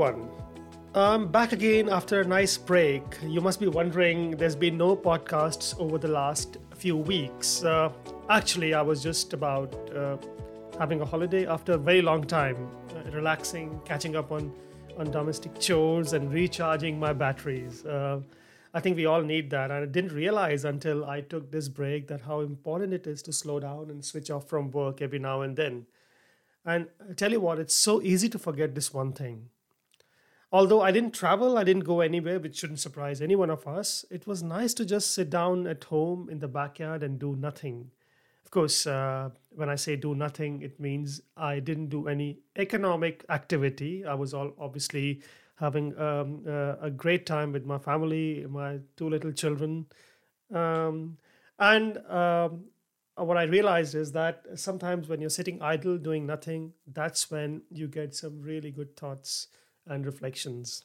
everyone. I'm back again after a nice break. You must be wondering there's been no podcasts over the last few weeks. Uh, actually, I was just about uh, having a holiday after a very long time, uh, relaxing, catching up on, on domestic chores, and recharging my batteries. Uh, I think we all need that. And I didn't realize until I took this break that how important it is to slow down and switch off from work every now and then. And I tell you what, it's so easy to forget this one thing. Although I didn't travel, I didn't go anywhere, which shouldn't surprise any one of us, it was nice to just sit down at home in the backyard and do nothing. Of course, uh, when I say do nothing, it means I didn't do any economic activity. I was all obviously having um, uh, a great time with my family, my two little children. Um, and um, what I realized is that sometimes when you're sitting idle doing nothing, that's when you get some really good thoughts and reflections.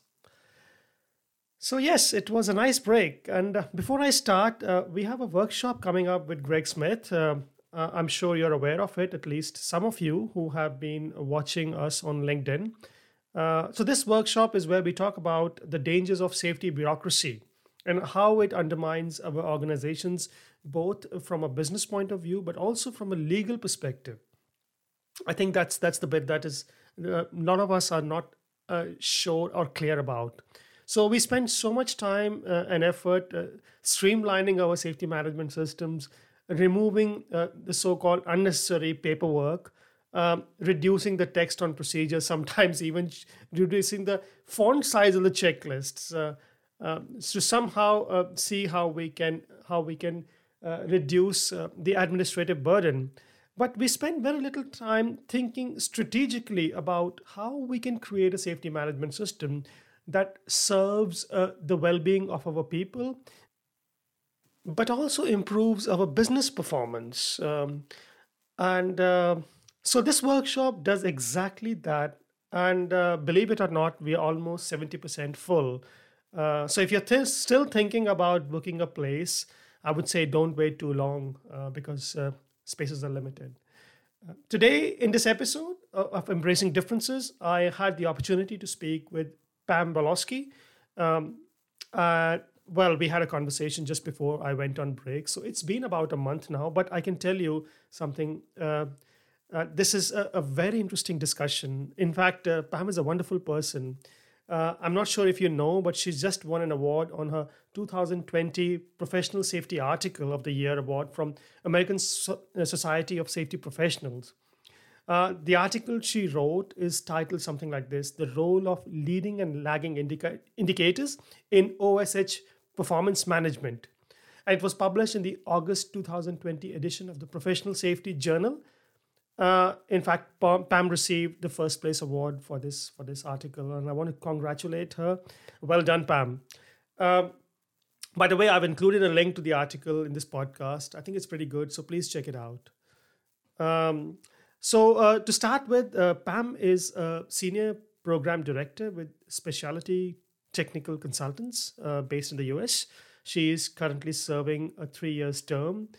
So, yes, it was a nice break. And uh, before I start, uh, we have a workshop coming up with Greg Smith. Uh, uh, I'm sure you're aware of it, at least some of you who have been watching us on LinkedIn. Uh, so, this workshop is where we talk about the dangers of safety bureaucracy and how it undermines our organizations, both from a business point of view, but also from a legal perspective. I think that's that's the bit that is uh, none of us are not uh, sure or clear about. So we spend so much time uh, and effort uh, streamlining our safety management systems, removing uh, the so-called unnecessary paperwork, um, reducing the text on procedures, sometimes even reducing the font size of the checklists, uh, uh, to somehow see how we can how we can reduce the administrative burden. But we spend very little time thinking strategically about how we can create a safety management system that serves uh, the well being of our people, but also improves our business performance. Um, and uh, so this workshop does exactly that. And uh, believe it or not, we are almost 70% full. Uh, so if you're th- still thinking about booking a place, I would say don't wait too long uh, because uh, spaces are limited. Uh, today, in this episode of Embracing Differences, I had the opportunity to speak with Pam Walaski. Um, uh, well, we had a conversation just before I went on break. So it's been about a month now, but I can tell you something. Uh, uh, this is a, a, very interesting discussion. In fact, uh, Pam is a wonderful person. Uh, I'm not sure if you know, but she just won an award on her 2020 Professional Safety Article of the Year award from American so- uh, Society of Safety Professionals. Uh, the article she wrote is titled something like this The Role of Leading and Lagging Indica- Indicators in OSH Performance Management. And it was published in the August 2020 edition of the Professional Safety Journal uh, in fact, Pam received the first place award for this for this article, and I want to congratulate her. Well done, Pam. Um, by the way, I've included a link to the article in this podcast. I think it's pretty good, so please check it out. Um, so uh, to start with, uh, Pam is a senior program director with Specialty Technical Consultants uh, based in the US. She is currently serving a three years term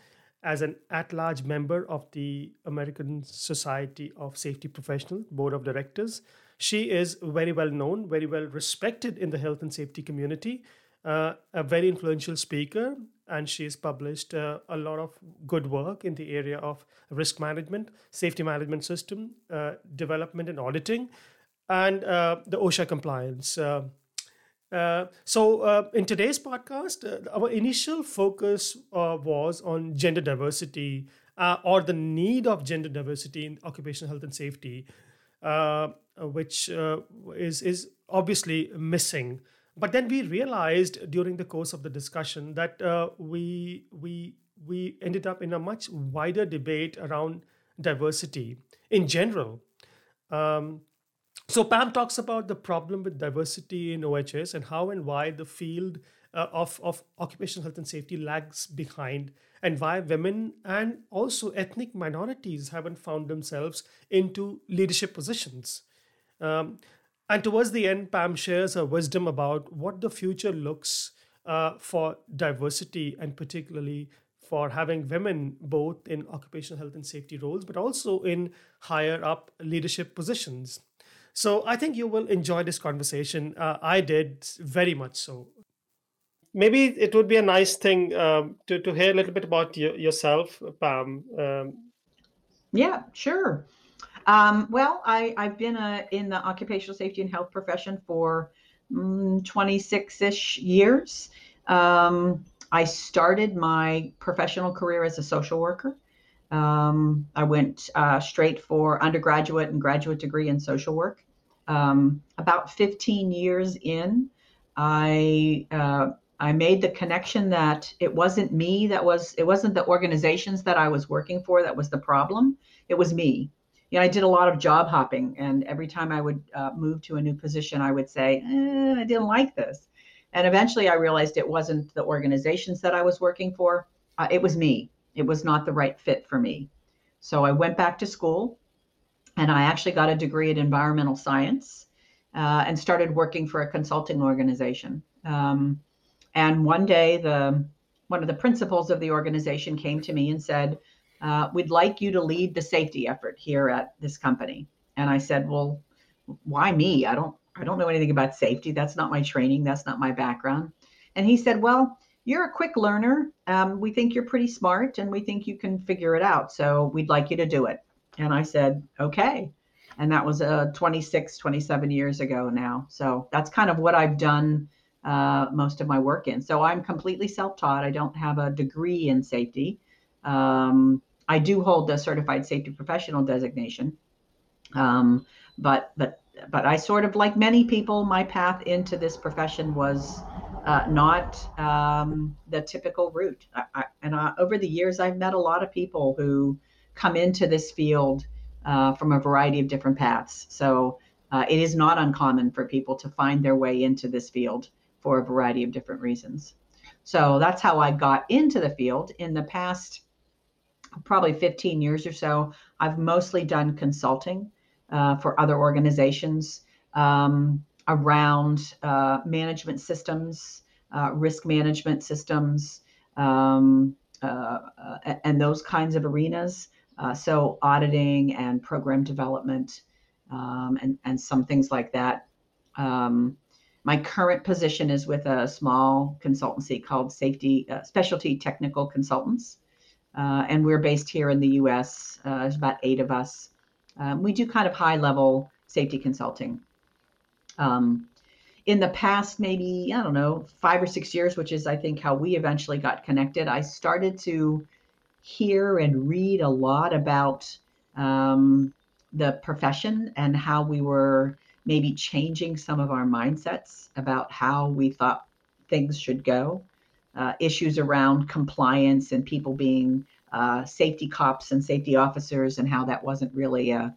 as an at large member of the American Society of Safety Professionals Board of Directors. She is very well known, very well respected in the health and safety community, uh, a very influential speaker, and she has published uh, a lot of good work in the area of risk management, safety management system, uh, development and auditing, and uh, the OSHA compliance. Uh, so, uh, in today's podcast, uh, our initial focus uh, was on gender diversity uh, or the need of gender diversity in occupational health and safety, which is, is obviously missing. But then we realized during the course of the discussion that we, we, we ended up in a much wider debate around diversity in general. Um, so Pam talks about the problem with diversity in OHS and how and why the field uh, of, of occupational health and safety lags behind and why women and also ethnic minorities haven't found themselves into leadership positions. Um, and towards the end, Pam shares her wisdom about what the future looks uh, for diversity and particularly for having women both in occupational health and safety roles, but also in higher up leadership positions. So I think you will enjoy this conversation. Uh, I did very much so. Maybe it would be a nice thing um, to, to hear a little bit about y- yourself, Pam. Um, yeah, sure. Um, well, I, I've been a, uh, in the occupational safety and health profession for 26 mm, ish years. Um, I started my professional career as a social worker. Um, I went uh, straight for undergraduate and graduate degree in social work. Um, about 15 years in, I uh, I made the connection that it wasn't me that was it wasn't the organizations that I was working for that was the problem. It was me. You know, I did a lot of job hopping, and every time I would uh, move to a new position, I would say, eh, "I didn't like this," and eventually I realized it wasn't the organizations that I was working for. Uh, it was me. It was not the right fit for me. So I went back to school, and I actually got a degree in environmental science, uh, and started working for a consulting organization. Um, and one day, the one of the principals of the organization came to me and said, uh, "We'd like you to lead the safety effort here at this company." And I said, "Well, why me? I don't I don't know anything about safety. That's not my training. That's not my background." And he said, "Well." You're a quick learner. Um, we think you're pretty smart and we think you can figure it out. So we'd like you to do it. And I said, okay. And that was uh, 26, 27 years ago now. So that's kind of what I've done uh, most of my work in. So I'm completely self-taught. I don't have a degree in safety. Um, I do hold the certified safety professional designation, um, but but but I sort of like many people, my path into this profession was uh, not um, the typical route. I, I, and I, over the years, I've met a lot of people who come into this field uh, from a variety of different paths. So uh, it is not uncommon for people to find their way into this field for a variety of different reasons. So that's how I got into the field. In the past, probably 15 years or so, I've mostly done consulting uh, for other organizations um, around uh, management systems, uh, risk management systems, um, uh, and those kinds of arenas. Uh, so auditing and program development um, and, and some things like that. Um, my current position is with a small consultancy called Safety uh, Specialty Technical Consultants. Uh, and we're based here in the US. Uh, there's about eight of us. Um, we do kind of high level safety consulting. Um, in the past, maybe, I don't know, five or six years, which is, I think, how we eventually got connected, I started to hear and read a lot about um, the profession and how we were maybe changing some of our mindsets about how we thought things should go. Uh, issues around compliance and people being uh, safety cops and safety officers, and how that wasn't really a,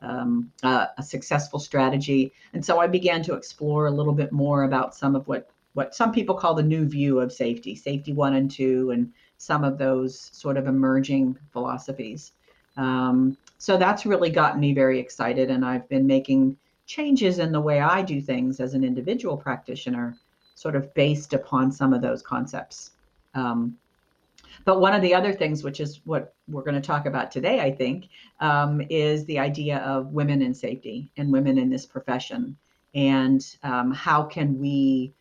um, a, a, successful strategy. And so I began to explore a little bit more about some of what what some people call the new view of safety, safety one and two, and some of those sort of emerging philosophies. Um, so that's really gotten me very excited, and I've been making changes in the way I do things as an individual practitioner, sort of based upon some of those concepts. Um, but one of the other things, which is what we're going to talk about today, I think, um, is the idea of women in safety and women in this profession. And um, how can we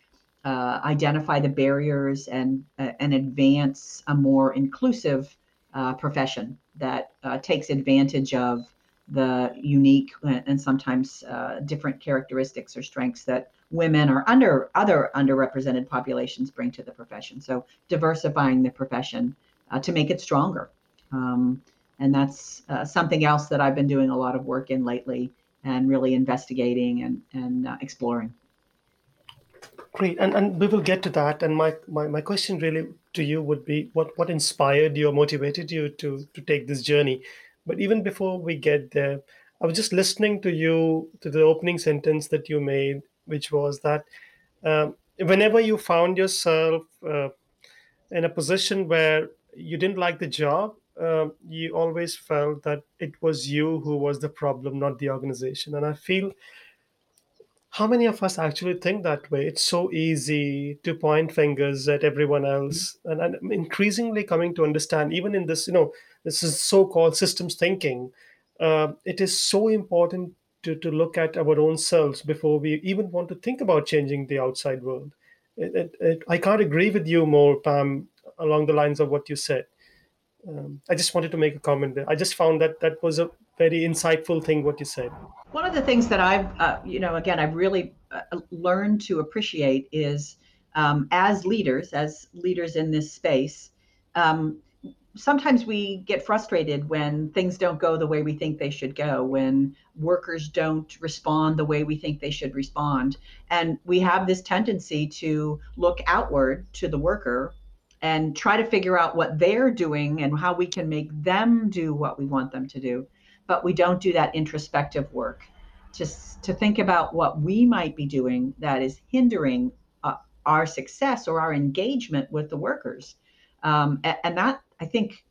uh, identify the barriers and, uh, and advance a more inclusive uh, profession that uh, takes advantage of the unique and sometimes uh, different characteristics or strengths that women or under other underrepresented populations bring to the profession. So diversifying the profession uh, to make it stronger. Um, and that's something else that I've been doing a lot of work in lately and really investigating and, and exploring. Great, and, and we will get to that. And my, my, my question really to you would be what, what inspired you or motivated you to, to take this journey? But even before we get there, I was just listening to you to the opening sentence that you made, which was that um, whenever you found yourself uh, in a position where you didn't like the job, uh, you always felt that it was you who was the problem, not the organization. And I feel how many of us actually think that way? It's so easy to point fingers at everyone else. And I'm increasingly coming to understand, even in this, you know, this is so-called systems thinking. Uh, it is so important to, to look at our own selves before we even want to think about changing the outside world. It, it, it, I can't agree with you more, Pam, along the lines of what you said. Um, I just wanted to make a comment there. I just found that that was a very insightful thing what you said. One of the things that I've, uh, you know, again, I've really uh, learned to appreciate is um, as leaders, as leaders in this space, um, sometimes we get frustrated when things don't go the way we think they should go, when workers don't respond the way we think they should respond. And we have this tendency to look outward to the worker and try to figure out what they're doing and how we can make them do what we want them to do. But we don't do that introspective work to, to think about what we might be doing that is hindering uh, our success or our engagement with the workers. Um, and, and that I think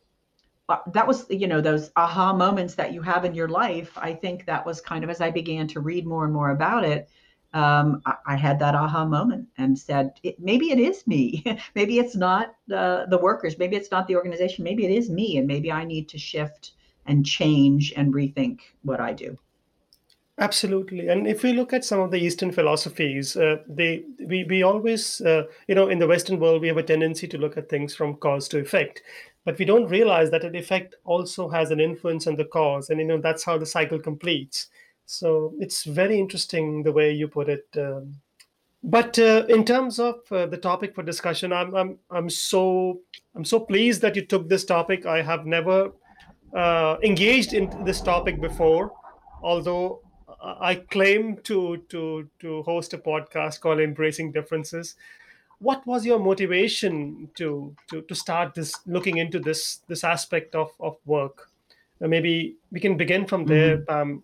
uh, that was you know those aha moments that you have in your life i think that was kind of as i began to read more and more about it um, I, I, had that aha moment and said it, maybe it is me. Maybe it's not the the workers. Maybe it's not the organization. Maybe it is me. And maybe i need to shift and change and rethink what i do. Absolutely, and if we look at some of the Eastern philosophies, uh, they we we always uh, you know in the Western world we have a tendency to look at things from cause to effect, but we don't realize that an effect also has an influence on the cause, and you know that's how the cycle completes. So it's very interesting the way you put it. Um, but uh, in terms of uh, the topic for discussion, I'm I'm I'm so I'm so pleased that you took this topic. I have never uh, engaged in this topic before, although I claim to to to host a podcast called Embracing Differences. What was your motivation to to to start this looking into this this aspect of of work? Uh, maybe we can begin from there. Mm-hmm. Um,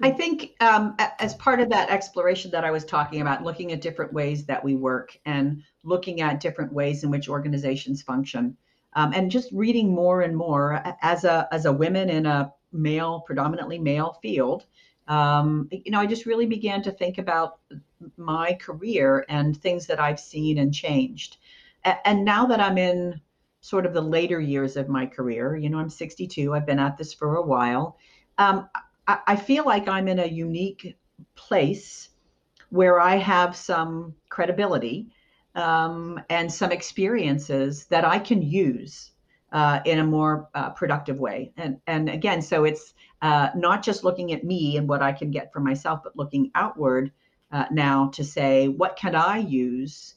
I think um, as part of that exploration that I was talking about, looking at different ways that we work and looking at different ways in which organizations function, um, and just reading more and more as a as a woman in a male, predominantly male field, um, you know, I just really began to think about my career and things that I've seen and changed. A- and now that I'm in sort of the later years of my career, you know, I'm 62, I've been at this for a while. Um, I, I feel like I'm in a unique place where I have some credibility um, and some experiences that I can use uh, in a more uh, productive way. And and again, so it's uh, not just looking at me and what I can get for myself, but looking outward uh, now to say what can I use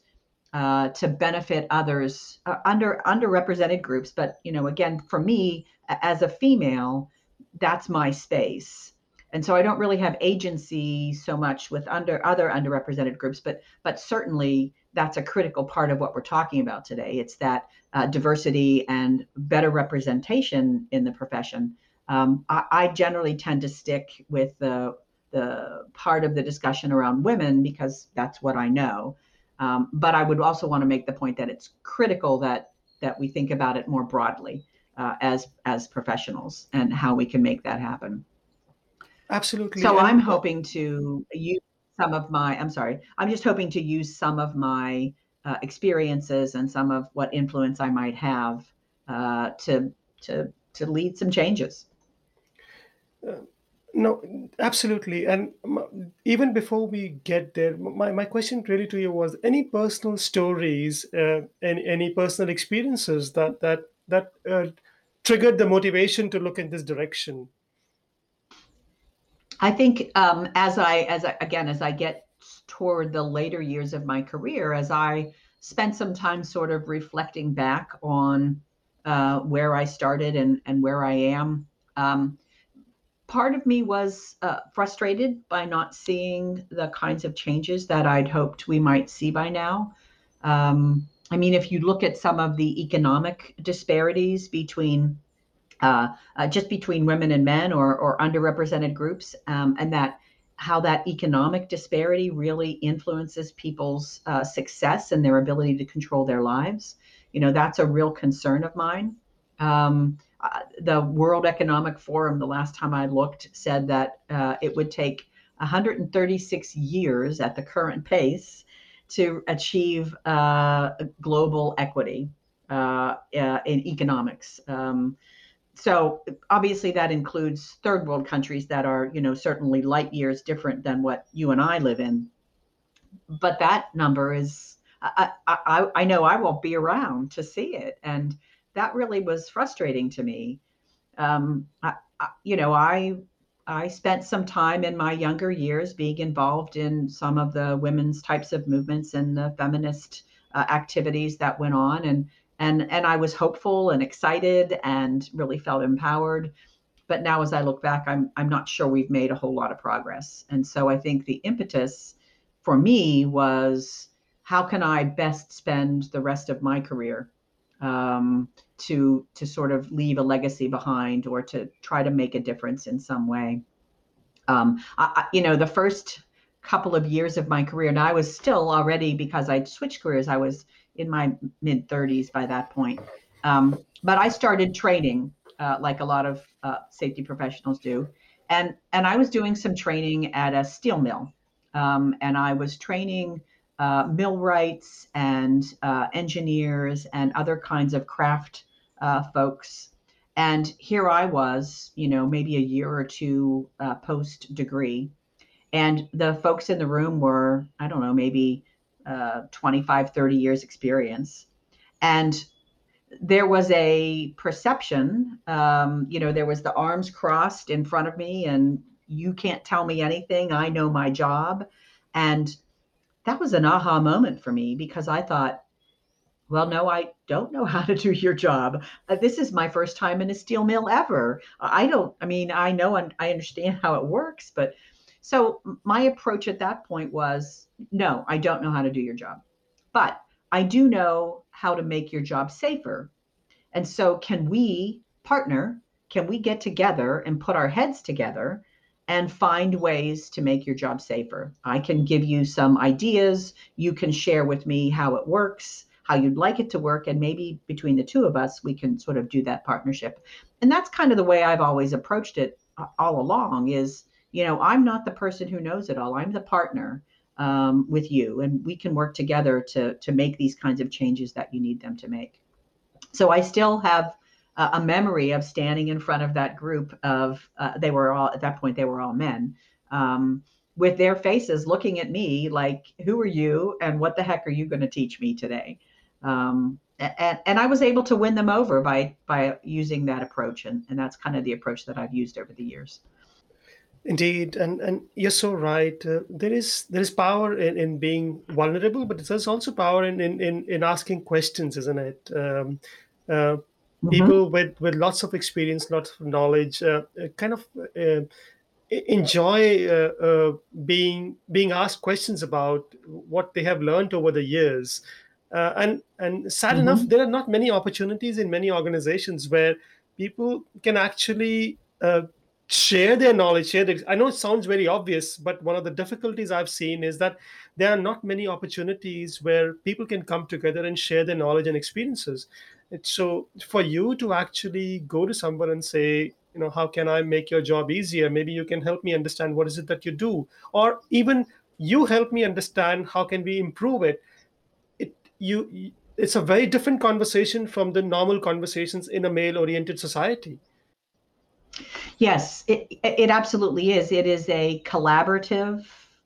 uh, to benefit others uh, under underrepresented groups. But you know, again, for me as a female, that's my space. And so I don't really have agency so much with under other underrepresented groups, but but certainly that's a critical part of what we're talking about today. It's that uh, diversity and better representation in the profession. Um, I, I, generally tend to stick with the the part of the discussion around women because that's what I know. Um, but I would also want to make the point that it's critical that that we think about it more broadly uh, as as professionals and how we can make that happen. Absolutely. So I'm hoping to use some of my i'm sorry i'm just hoping to use some of my uh, experiences and some of what influence i might have uh, to to to lead some changes uh, no absolutely and even before we get there my, my question really to you was any personal stories uh, any, any personal experiences that that that uh, triggered the motivation to look in this direction I think um, as I as I, again as I get toward the later years of my career, as I spent some time sort of reflecting back on uh, where I started and and where I am. Um, part of me was uh, frustrated by not seeing the kinds of changes that I'd hoped we might see by now. Um, I mean, if you look at some of the economic disparities between uh, uh, just between women and men or, or underrepresented groups, um, and that how that economic disparity really influences people's uh, success and their ability to control their lives. You know, that's a real concern of mine. Um, uh, the World Economic Forum, the last time I looked, said that uh, it would take 136 years at the current pace to achieve uh, global equity in economics. Um, so obviously that includes third world countries that are, you know, certainly light years different than what you and I live in. But that number is, I, I, I know I won't be around to see it. And that really was frustrating to me. Um, I, I, you know, I I spent some time in my younger years being involved in some of the women's types of movements and the feminist uh, activities that went on, and and and I was hopeful and excited and really felt empowered. But now, as I look back, I'm I'm not sure we've made a whole lot of progress. And so I think the impetus for me was how can I best spend the rest of my career um, to to sort of leave a legacy behind or to try to make a difference in some way. Um, I, you know, the first couple of years of my career, and I was still already because I'd switched careers. I was in my mid 30s by that point. Um, but I started training uh, like a lot of uh, safety professionals do. And, and I was doing some training at a steel mill. Um, and I was training uh, millwrights and uh, engineers and other kinds of craft uh, folks. And here I was, you know, maybe a year or two uh, post degree. And the folks in the room were, I don't know, maybe uh, 25, 30 years experience. And there was a perception, um, you know, there was the arms crossed in front of me, and you can't tell me anything. I know my job. And that was an aha moment for me because I thought, well, no, I don't know how to do your job. Uh, this is my first time in a steel mill ever. I don't, I mean, I know and I understand how it works, but so my approach at that point was no, I don't know how to do your job, but I do know how to make your job safer. And so, can we partner? Can we get together and put our heads together and find ways to make your job safer? I can give you some ideas. You can share with me how it works, how you'd like it to work. And maybe between the two of us, we can sort of do that partnership. And that's kind of the way I've always approached it uh, all along is you know, I'm not the person who knows it all. I'm the partner um, with you, and we can work together to to make these kinds of changes that you need them to make. So I still have a, memory of standing in front of that group of uh, they were all at that point they were all men. Um, with their faces looking at me like, who are you and what the heck are you going to teach me today? Um, and, and I was able to win them over by by using that approach, and, and that's kind of the approach that I've used over the years. Indeed, and and you're so right. Uh, there is there is power in, in being vulnerable, but there's also power in in, in, in asking questions, isn't it? Um, uh, mm-hmm. People with, with lots of experience, lots of knowledge, uh, uh kind of uh, enjoy uh, being being asked questions about what they have learned over the years. and and sad mm-hmm. enough, there are not many opportunities in many organizations where people can actually share their knowledge share their, i know it sounds very obvious but one of the difficulties i've seen is that there are not many opportunities where people can come together and share their knowledge and experiences so for you to actually go to someone and say you know how can i make your job easier? Maybe you can help me understand what is it that you do. Or even you help me understand how can we improve it. It you it's a very different conversation from the normal conversations in a male oriented society. Yes, it, it absolutely is. It is a collaborative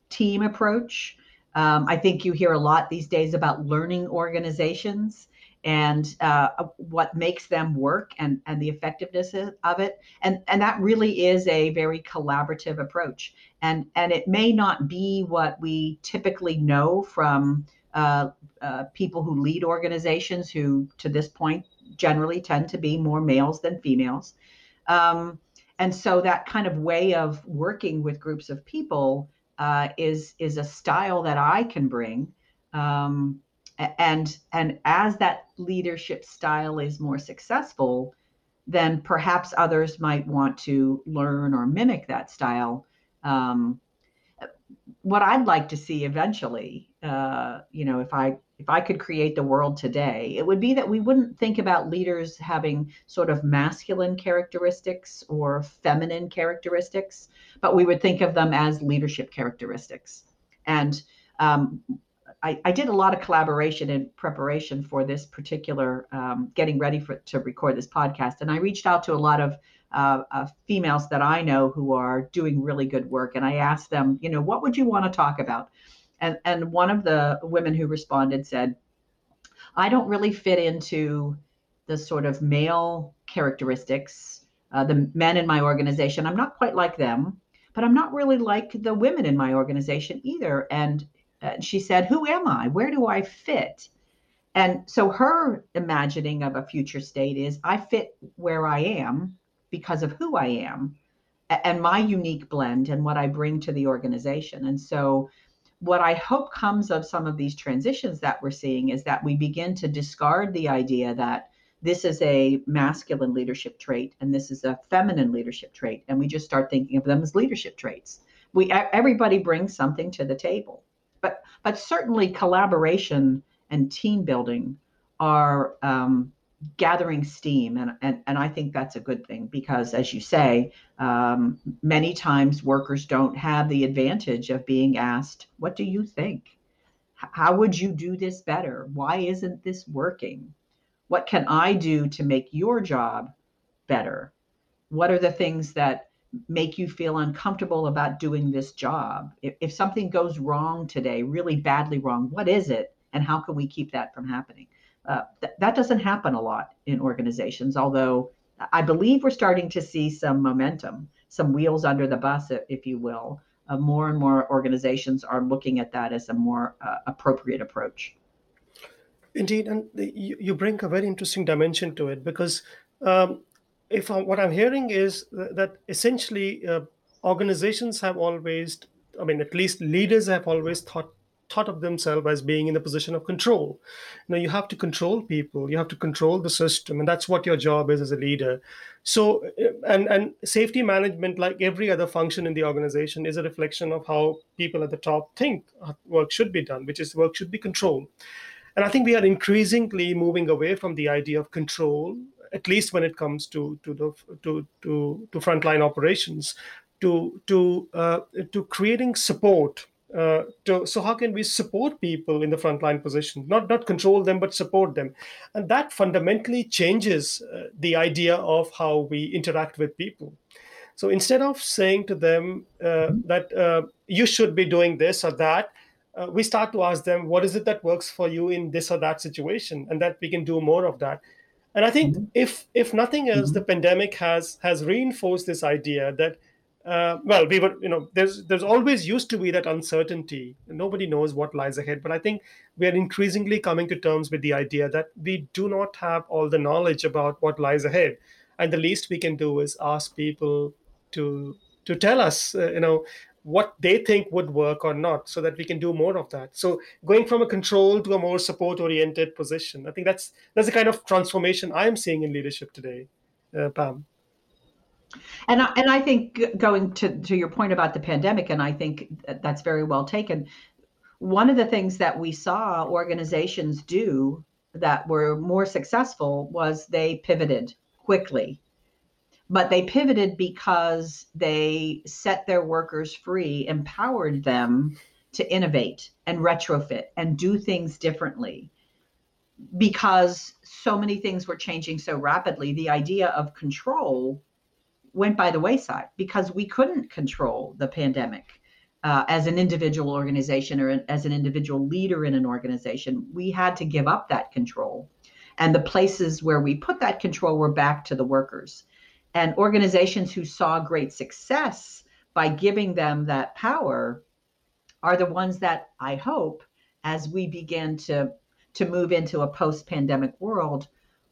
team approach. Um, I think you hear a lot these days about learning organizations and uh, what makes them work and, and the effectiveness of it. And, and that really is a very collaborative approach. And, and it may not be what we typically know from uh, uh, people who lead organizations who, to this point, generally tend to be more males than females. Um, and so that kind of way of working with groups of people uh, is is a style that I can bring. Um, and and as that leadership style is more successful, then perhaps others might want to learn or mimic that style. Um, what I'd like to see eventually, uh, you know, if I if I could create the world today, it would be that we wouldn't think about leaders having sort of masculine characteristics or feminine characteristics, but we would think of them as leadership characteristics. And um, I, I, did a lot of collaboration in preparation for this particular um, getting ready for to record this podcast, and I reached out to a lot of uh, uh, females that I know who are doing really good work, and I asked them, you know, what would you want to talk about? And and one of the women who responded said, I don't really fit into the sort of male characteristics, uh, the men in my organization. I'm not quite like them, but I'm not really like the women in my organization either. And uh, she said, Who am I? Where do I fit? And so her imagining of a future state is I fit where I am because of who I am and my unique blend and what I bring to the organization. And so what I hope comes of some of these transitions that we're seeing is that we begin to discard the idea that this is a masculine leadership trait and this is a feminine leadership trait and we just start thinking of them as leadership traits we everybody brings something to the table but but certainly collaboration and team building are um, gathering steam and, and and i think that's a good thing because as you say um, many times workers don't have the advantage of being asked what do you think? How would you do this better? Why isn't this working? What can i do to make your job better? What are the things that make you feel uncomfortable about doing this job if, if something goes wrong today really badly wrong what is it and how can we keep that from happening uh, th- that doesn't happen a lot in organizations, although I believe we're starting to see some momentum, some wheels under the bus, if you will. Uh, more and more organizations are looking at that as a more uh, appropriate approach. Indeed, and the, you, you, bring a very interesting dimension to it because um, if I, what I'm hearing is that, essentially uh, organizations have always, I mean, at least leaders have always thought thought of themselves as being in a position of control. Now you have to control people, you have to control the system, and that's what your job is as a leader. So, uh, and and safety management, like every other function in the organization, is a reflection of how people at the top think work should be done, which is work should be controlled. And I think we are increasingly moving away from the idea of control, at least when it comes to to the to to, to frontline operations, to to uh, to creating support uh, to, so how can we support people in the frontline position? Not not control them but support them. And that fundamentally changes uh, the idea of how we interact with people. So instead of saying to them uh, that uh, you should be doing this or that uh, we start to ask them what is it that works for you in this or that situation? And that we can do more of that and i think mm-hmm. if if nothing else mm-hmm. the pandemic has has reinforced this idea that uh, well, we were, you know, there's there's always used to be that uncertainty. Nobody knows what lies ahead, but I think we are increasingly coming to terms with the idea that we do not have all the knowledge about what lies ahead, and the least we can do is ask people to to tell us, uh, you know, what they think would work or not, so that we can do more of that. So going from a control to a more support-oriented position, I think that's that's the kind of transformation I'm seeing in leadership today, uh, Pam. And I, and I think going to, to your point about the pandemic, and I think that's very well taken. One of the things that we saw organizations do that were more successful was they pivoted quickly. But they pivoted because they set their workers free, empowered them to innovate and retrofit and do things differently. Because so many things were changing so rapidly, the idea of control went by the wayside because we couldn't control the pandemic uh, as an individual organization or as an individual leader in an organization. We had to give up that control. And the places where we put that control were back to the workers. And organizations who saw great success by giving them that power are the ones that I hope, as we begin to, to move into a post pandemic world,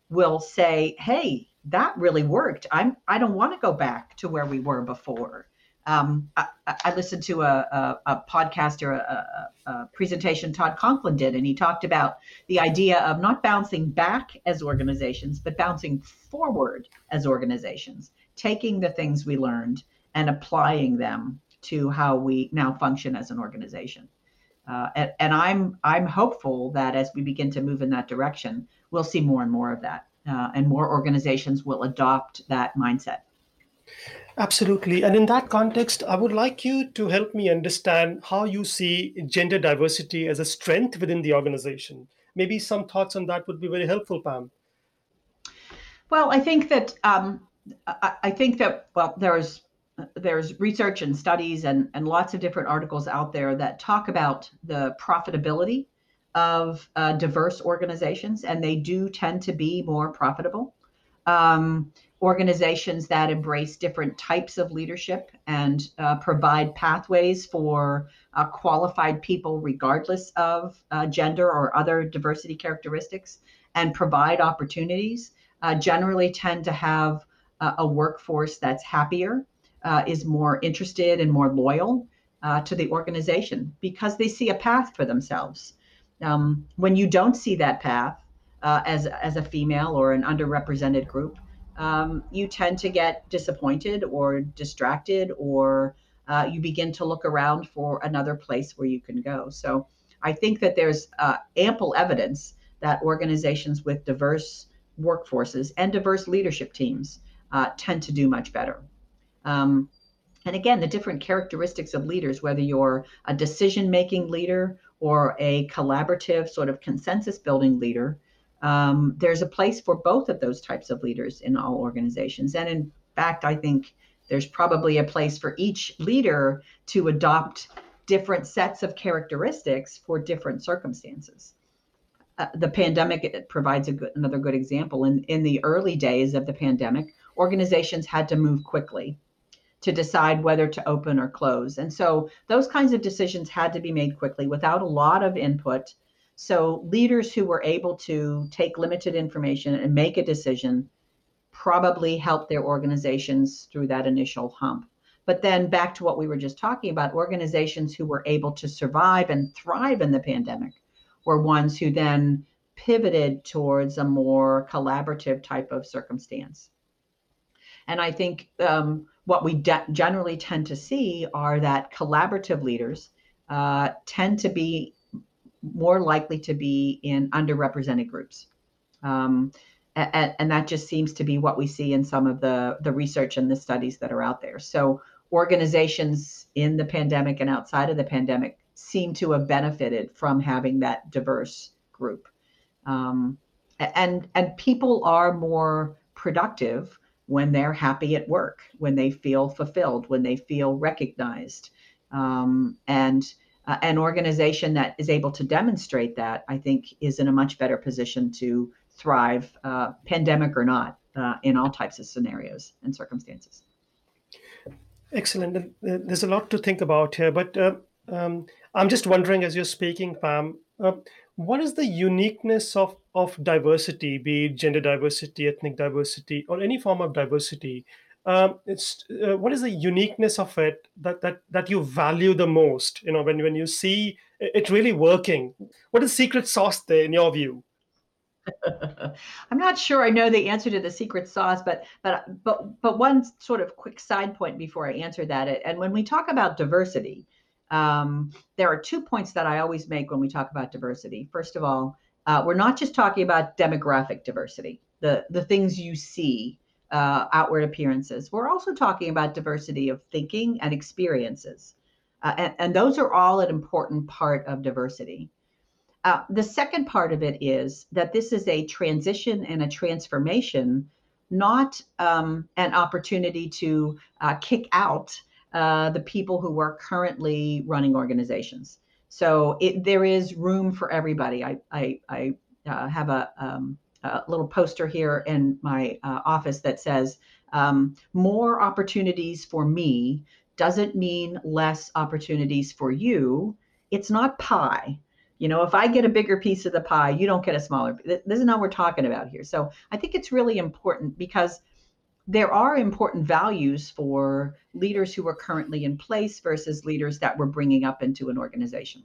will say, hey, that really worked. I'm I don't want to go back to where we were before. Um, I, I, listened to a, a, a podcast or a, a, presentation Todd Conklin did, and he talked about the idea of not bouncing back as organizations, but bouncing forward as organizations, taking the things we learned and applying them to how we now function as an organization. Uh, and, and I'm I'm hopeful that as we begin to move in that direction, we'll see more and more of that uh, and more organizations will adopt that mindset. Absolutely. And in that context, I would like you to help me understand how you see gender diversity as a strength within the organization. Maybe some thoughts on that would be very helpful, Pam. Well, I think that um, I, I think that well, there's there's research and studies and, and lots of different articles out there that talk about the profitability of uh, diverse organizations, and they do tend to be more profitable. Um, organizations that embrace different types of leadership and uh, provide pathways for uh, qualified people, regardless of uh, gender or other diversity characteristics, and provide opportunities, uh, generally tend to have a workforce that's happier, uh, is more interested and more loyal uh, to the organization because they see a path for themselves. Um, when you don't see that path as, as a female or an underrepresented group, um, you tend to get disappointed or distracted, or uh, you begin to look around for another place where you can go. So I think that there's uh, ample evidence that organizations with diverse workforces and diverse leadership teams uh, tend to do much better. Um, and again, the different characteristics of leaders, whether you're a decision making leader or a collaborative, sort of consensus building leader, um, there's a place for both of those types of leaders in all organizations. And in fact, I think there's probably a place for each leader to adopt different sets of characteristics for different circumstances. Uh, the pandemic provides good, another good example. In, in the early days of the pandemic, organizations had to move quickly to decide whether to open or close. And so those kinds of decisions had to be made quickly without a lot of input so leaders who were able to take limited information and make a decision probably helped their organizations through that initial hump. But then back to what we were just talking about, organizations who were able to survive and thrive in the pandemic were ones who then pivoted towards a more collaborative type of circumstance. And I think um, what we de- generally tend to see are that collaborative leaders uh, tend to be more likely to be in underrepresented groups. Um, and, and, that just seems to be what we see in some of the, the research and the studies that are out there. So organizations in the pandemic and outside of the pandemic seem to have benefited from having that diverse group. Um, and and people are more productive when they're happy at work, when they feel fulfilled, when they feel recognized. Um, and uh, an organization that is able to demonstrate that, I think, is in a much better position to thrive, uh, pandemic or not, uh, in all types of scenarios and circumstances. Excellent. There's a lot to think about here, but uh, um, I'm just wondering, as you're speaking, Pam, uh, what is the uniqueness of, of diversity, be it gender diversity, ethnic diversity, or any form of diversity? Um, it's uh, what is the uniqueness of it that that that you value the most? You know when when you see it really working what is secret sauce there in your view? I'm not sure i know the answer to the secret sauce but but but but one sort of quick side point before i answer that and when we talk about diversity um, there are two points that i always make when we talk about diversity. First of all uh, we're not just talking about demographic diversity the the things you see uh, outward appearances. We're also talking about diversity of thinking and experiences. Uh, and, and, those are all an important part of diversity. Uh, the second part of it is that this is a transition and a transformation, not um, an opportunity to uh, kick out uh, the people who are currently running organizations. So it, there is room for everybody. I, I, I uh, have a, um, a little poster here in my uh, office that says um, more opportunities for me doesn't mean less opportunities for you. It's not pie. You know, if I get a bigger piece of the pie, you don't get a smaller. This is not what we're talking about here. So I think it's really important because there are important values for leaders who are currently in place versus leaders that we're bringing up into an organization.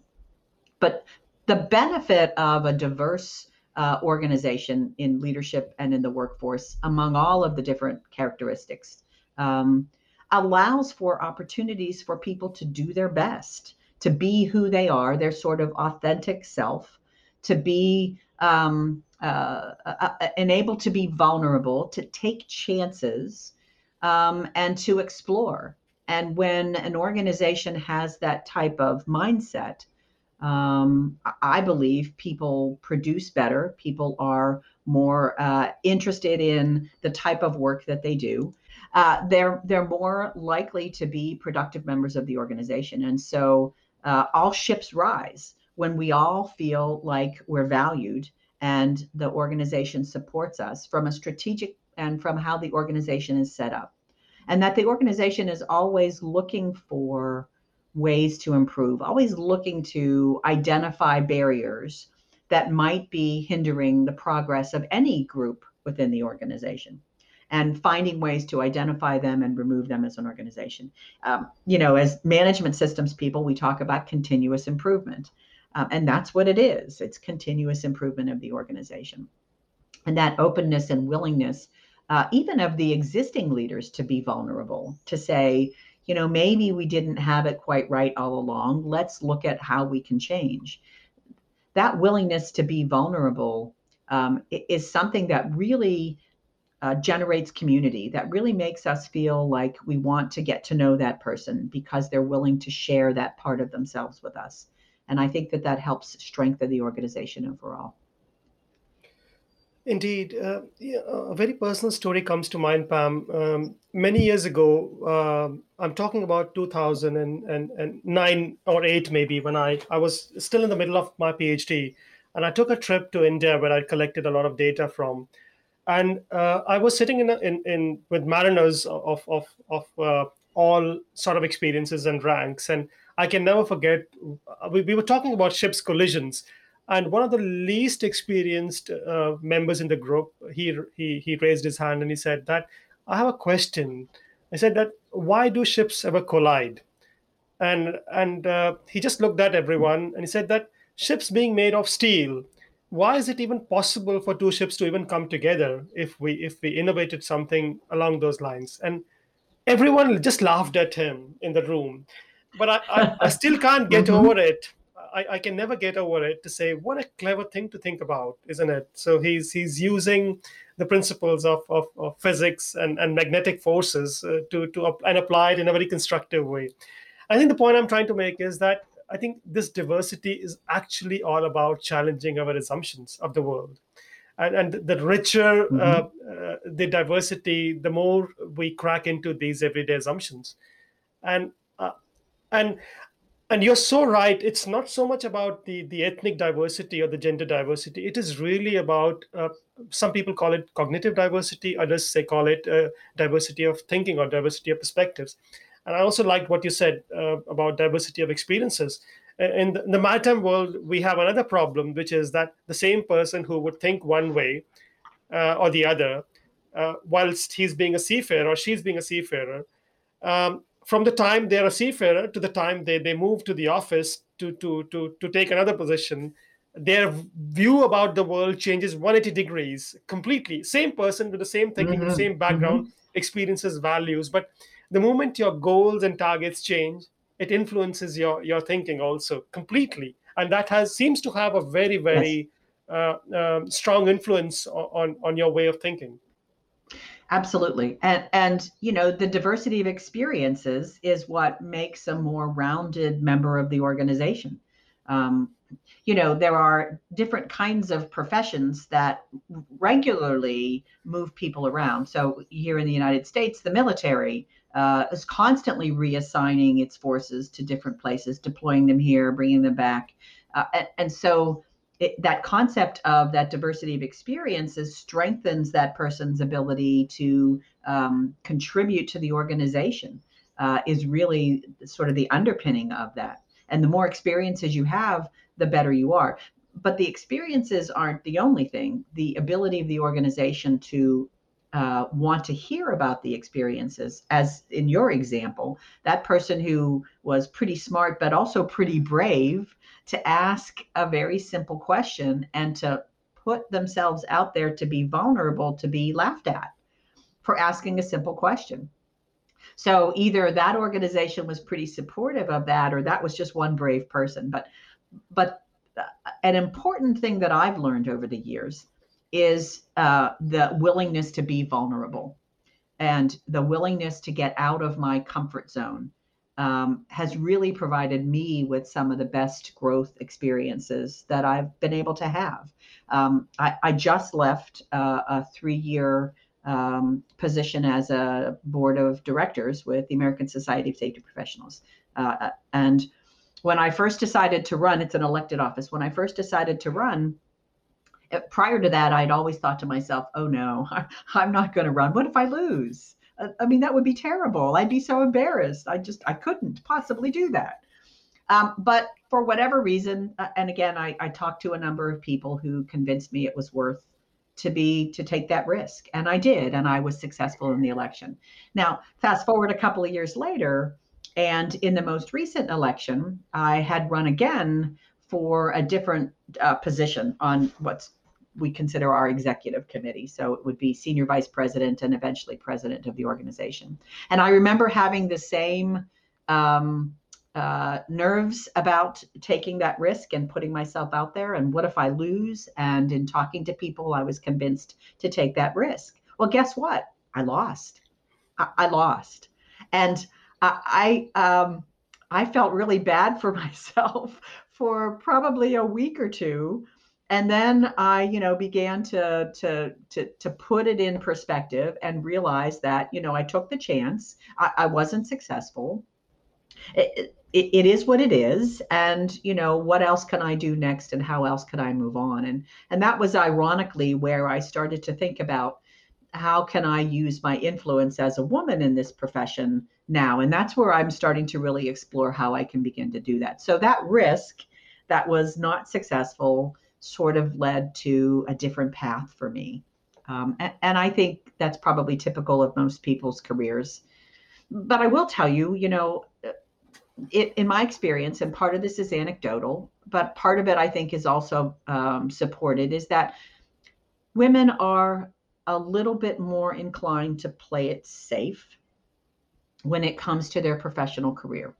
But the benefit of a diverse uh, organization in leadership and in the workforce among all of the different characteristics um, allows for opportunities for people to do their best to be who they are their sort of authentic self to be um, uh, uh, uh and able to be vulnerable to take chances um, and to explore. And when an organization has that type of mindset, um, I believe people produce better. People are more uh, interested in the type of work that they do. Uh, they're they're more likely to be productive members of the organization, and so uh, all ships rise when we all feel like we're valued and the organization supports us from a strategic and from how the organization is set up, and that the organization is always looking for ways to improve, always looking to identify barriers that might be hindering the progress of any group within the organization and finding ways to identify them and remove them as an organization. Um, you know, as management systems people, we talk about continuous improvement. Um, and that's what it is it's continuous improvement of the organization. And that openness and willingness, uh, even of the existing leaders, to be vulnerable, to say, you know, maybe we didn't have it quite right all along. Let's look at how we can change. That willingness to be vulnerable um, is something that really uh, generates community, that really makes us feel like we want to get to know that person because they're willing to share that part of themselves with us. And I think that that helps strengthen the organization overall. Indeed. Uh, a very personal story comes to mind, Pam. Um, many years ago, uh, I'm talking about 2009 or 8, maybe, when I, I was still in the middle of my PhD. And I took a trip to India where I collected a lot of data from. And uh, I was sitting in, a, in, in with mariners of, of, of uh, all sort of experiences and ranks. And I can never forget, we, we were talking about ships collisions and one of the least experienced uh, members in the group he, he he raised his hand and he said that i have a question. I said that why do ships ever collide? And and uh, he just looked at everyone and he said that ships being made of steel why is it even possible for two ships to even come together if we if we innovated something along those lines? And everyone just laughed at him in the room. But i i, I still can't get mm-hmm. over it I, I can never get over it to say what a clever thing to think about, isn't it? So he's he's using the principles of, of, of physics and, and magnetic forces uh, to to and apply it in a very constructive way. I think the point I'm trying to make is that I think this diversity is actually all about challenging our assumptions of the world. And, and the richer mm-hmm. uh, uh, the diversity, the more we crack into these everyday assumptions. And uh, and and you're so right. It's not so much about the the ethnic diversity or the gender diversity. It is really about uh, some people call it cognitive diversity others say call it uh, diversity of thinking or diversity of perspectives. And i also liked what you said uh, about diversity of experiences. In the, in the maritime world we have another problem which is that the same person who would think one way uh, or the other uh, whilst he's being a seafarer or she's being a seafarer um, from the time they're a seafarer to the time they, they move to the office to, to, to, to take another position, their view about the world changes 180 degrees completely. Same person with the same thinking, mm-hmm. the same background, mm-hmm. experiences, values. But the moment your goals and targets change, it influences your, your thinking also completely. And that has seems to have a very, very yes. uh, um, strong influence on, on your way of thinking. Absolutely. And and you know, the diversity of experiences is what makes a more rounded member of the organization. Um, you know, there are different kinds of professions that regularly move people around. So here in the United States, the military uh, is constantly reassigning its forces to different places, deploying them here, bringing them back. Uh, and, and so it, that concept of that diversity of experiences strengthens that person's ability to um, contribute to the organization uh, is really sort of the underpinning of that. And the more experiences you have the better you are. But the experiences aren't the only thing. The ability of the organization to uh, want to hear about the experiences as in your example that person who was pretty smart but also pretty brave to ask a very simple question and to put themselves out there to be vulnerable to be laughed at for asking a simple question. So either that organization was pretty supportive of that or that was just one brave person but but uh, an important thing that I've learned over the years is uh, the willingness to be vulnerable and the willingness to get out of my comfort zone um, has really provided me with some of the best growth experiences that I've been able to have. Um, I, I, just left uh, a three year um, position as a board of directors with the American Society of Safety Professionals. Uh, and when I first decided to run, it's an elected office. When I first decided to run, uh, prior to that, I'd always thought to myself, oh no, I'm not going to run. What if I lose? I mean, that would be terrible. I'd be so embarrassed. I just, I couldn't possibly do that. Um, but for whatever reason, uh, and again, I, I talked to a number of people who convinced me it was worth to be to take that risk and i did and i was successful in the election now fast forward a couple of years later and in the most recent election i had run again for a different uh, position on what's we consider our executive committee. So it would be senior vice president and eventually president of the organization. And I remember having the same um, uh, nerves about taking that risk and putting myself out there. And what if I lose? And in talking to people, I was convinced to take that risk. Well, guess what? I lost. I, I lost. And I, I, um, I felt really bad for myself for probably a week or two and then i you know began to to to to put it in perspective and realize that you know i took the chance. I, I wasn't successful. It, it, it is what it is. And you know what else can i do next and how else can i move on? And and that was ironically where i started to think about how can i use my influence as a woman in this profession now? And that's where i'm starting to really explore how i can begin to do that. So that risk that was not successful sort of led to a different path for me. Um, and, and, I think that's probably typical of most people's careers. But I will tell you, you know, it, in my experience, and part of this is anecdotal, but part of it I think is also um, supported, is that women are a little bit more inclined to play it safe when it comes to their professional career.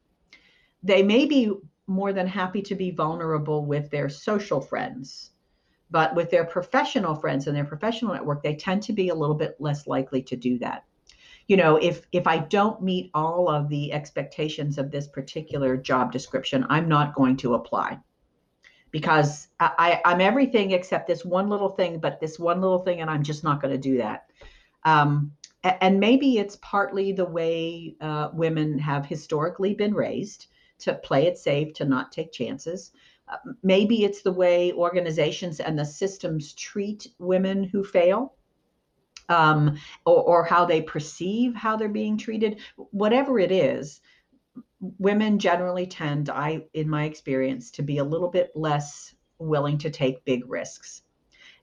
They may be more than happy to be vulnerable with their social friends. But with their professional friends and their professional network, they tend to be a little bit less likely to do that. You know, if if I don't meet all of the expectations of this particular job description, I'm not going to apply because I, am everything except this one little thing, but this one little thing, and I'm just not going to do that. Um, and maybe it's partly the way uh, women have historically been raised to play it safe, to not take chances. Uh, maybe it's the way organizations and the systems treat women who fail. Um, or, or how they perceive how they're being treated, whatever it is, women generally tend, I, in my experience, to be a little bit less willing to take big risks.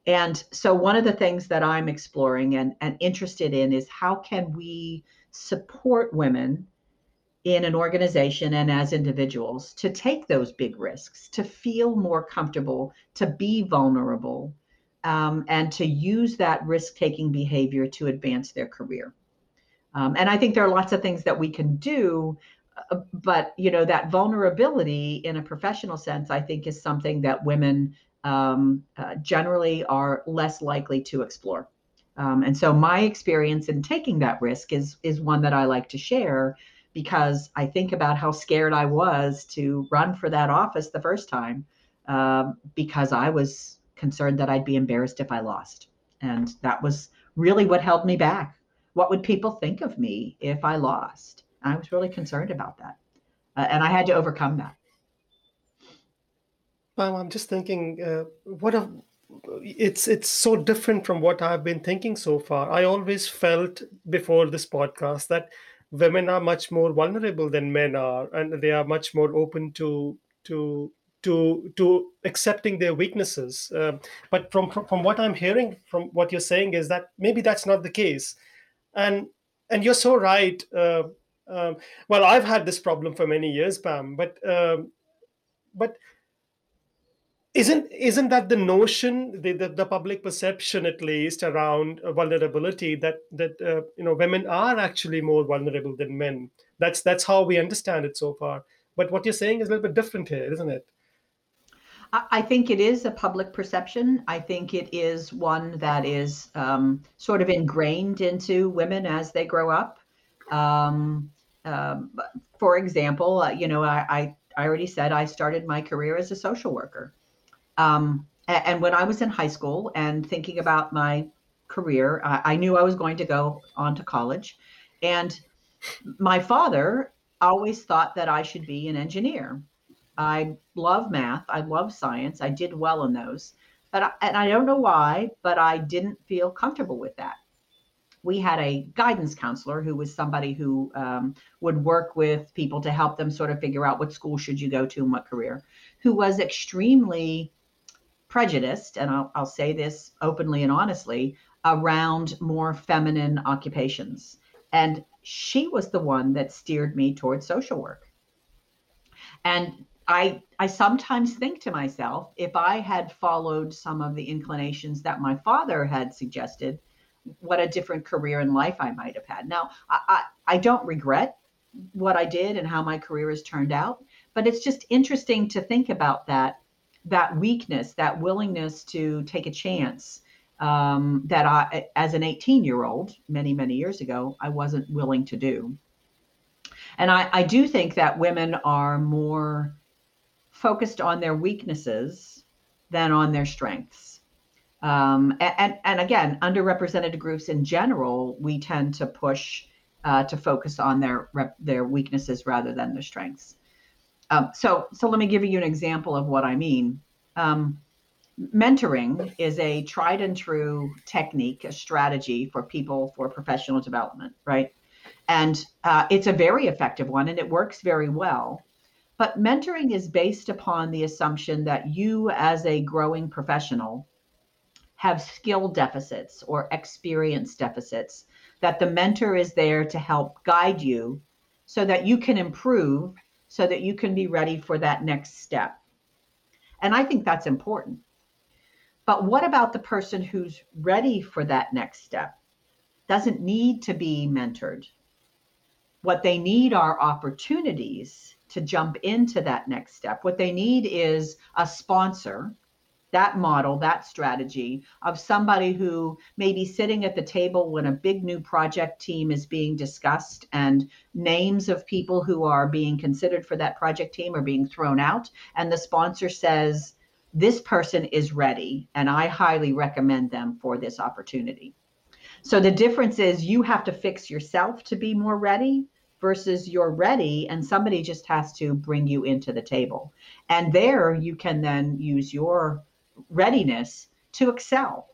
And so, one of the things that I'm exploring and, and interested in is how can we support women in an organization and as individuals to take those big risks, to feel more comfortable, to be vulnerable, um, and to use that risk taking behavior to advance their career. Um, and I think there are lots of things that we can do. Uh, but you know that vulnerability in a professional sense i think is something that women um, uh, generally are less likely to explore um, and so my experience in taking that risk is is one that i like to share because I think about how scared I was to run for that office the first time um, because I was concerned that I'd be embarrassed if I lost. And that was really what held me back. What would people think of me if I lost? I was really concerned about that. Uh, and I had to overcome that. Well, I'm just thinking, uh, what a it's it's so different from what I've been thinking so far. I always felt before this podcast that women are much more vulnerable than men are and they are much more open to to to to accepting their weaknesses. Um, but from, from from what i'm hearing from what you're saying is that maybe that's not the case. And and you're so right uh, um, well i've had this problem for many years pam but um, but isn't isn't that the notion the, the, the public perception at least around vulnerability that that uh, you know women are actually more vulnerable than men that's that's how we understand it so far but what you're saying is a little bit different here isn't it I think it is a public perception. I think it is one that is um, sort of ingrained into women as they grow up. Um, um, for example, uh, you know, I, I, I, already said I started my career as a social worker. Um, and, when I was in high school and thinking about my career, I, I knew I was going to go on to college. And my father always thought that I should be an engineer. I love math. I love science. I did well in those. But I, and I don't know why, but I didn't feel comfortable with that. We had a guidance counselor who was somebody who um, would work with people to help them sort of figure out what school should you go to and what career, who was extremely prejudiced, and I'll, I'll say this openly and honestly, around more feminine occupations. And she was the one that steered me towards social work. And I I sometimes think to myself, if I had followed some of the inclinations that my father had suggested, what a different career in life I might have had. Now, I, I, I don't regret what I did and how my career has turned out, but it's just interesting to think about that that weakness, that willingness to take a chance um, that I, as an 18 year old, many, many years ago, I wasn't willing to do. And I, I do think that women are more focused on their weaknesses than on their strengths. Um, and, and again, underrepresented groups in general, we tend to push uh, to focus on their their weaknesses rather than their strengths. Um, so, so let me give you an example of what I mean. Um, mentoring is a tried and true technique, a strategy for people for professional development, right? And uh, it's a very effective one, and it works very well. But mentoring is based upon the assumption that you, as a growing professional, have skill deficits or experience deficits, that the mentor is there to help guide you so that you can improve, so that you can be ready for that next step. And I think that's important. But what about the person who's ready for that next step? Doesn't need to be mentored. What they need are opportunities to jump into that next step. What they need is a sponsor, that model, that strategy of somebody who may be sitting at the table when a big new project team is being discussed and names of people who are being considered for that project team are being thrown out. And the sponsor says, This person is ready, and I highly recommend them for this opportunity. So the difference is you have to fix yourself to be more ready versus you're ready and somebody just has to bring you into the table. And there you can then use your readiness to excel.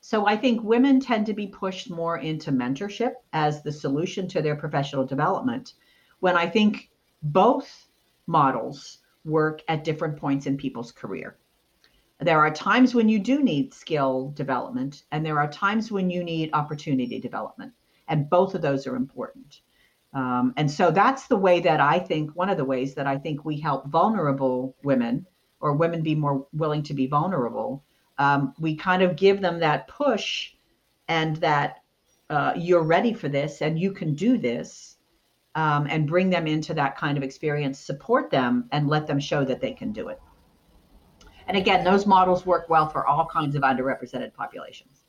So I think women tend to be pushed more into mentorship as the solution to their professional development when I think both models work at different points in people's career. There are times when you do need skill development, and there are times when you need opportunity development. And both of those are important. Um, and so that's the way that I think, one of the ways that I think we help vulnerable women or women be more willing to be vulnerable. Um, we kind of give them that push and that uh, you're ready for this and you can do this um, and bring them into that kind of experience, support them and let them show that they can do it. And again, those models work well for all kinds of underrepresented populations.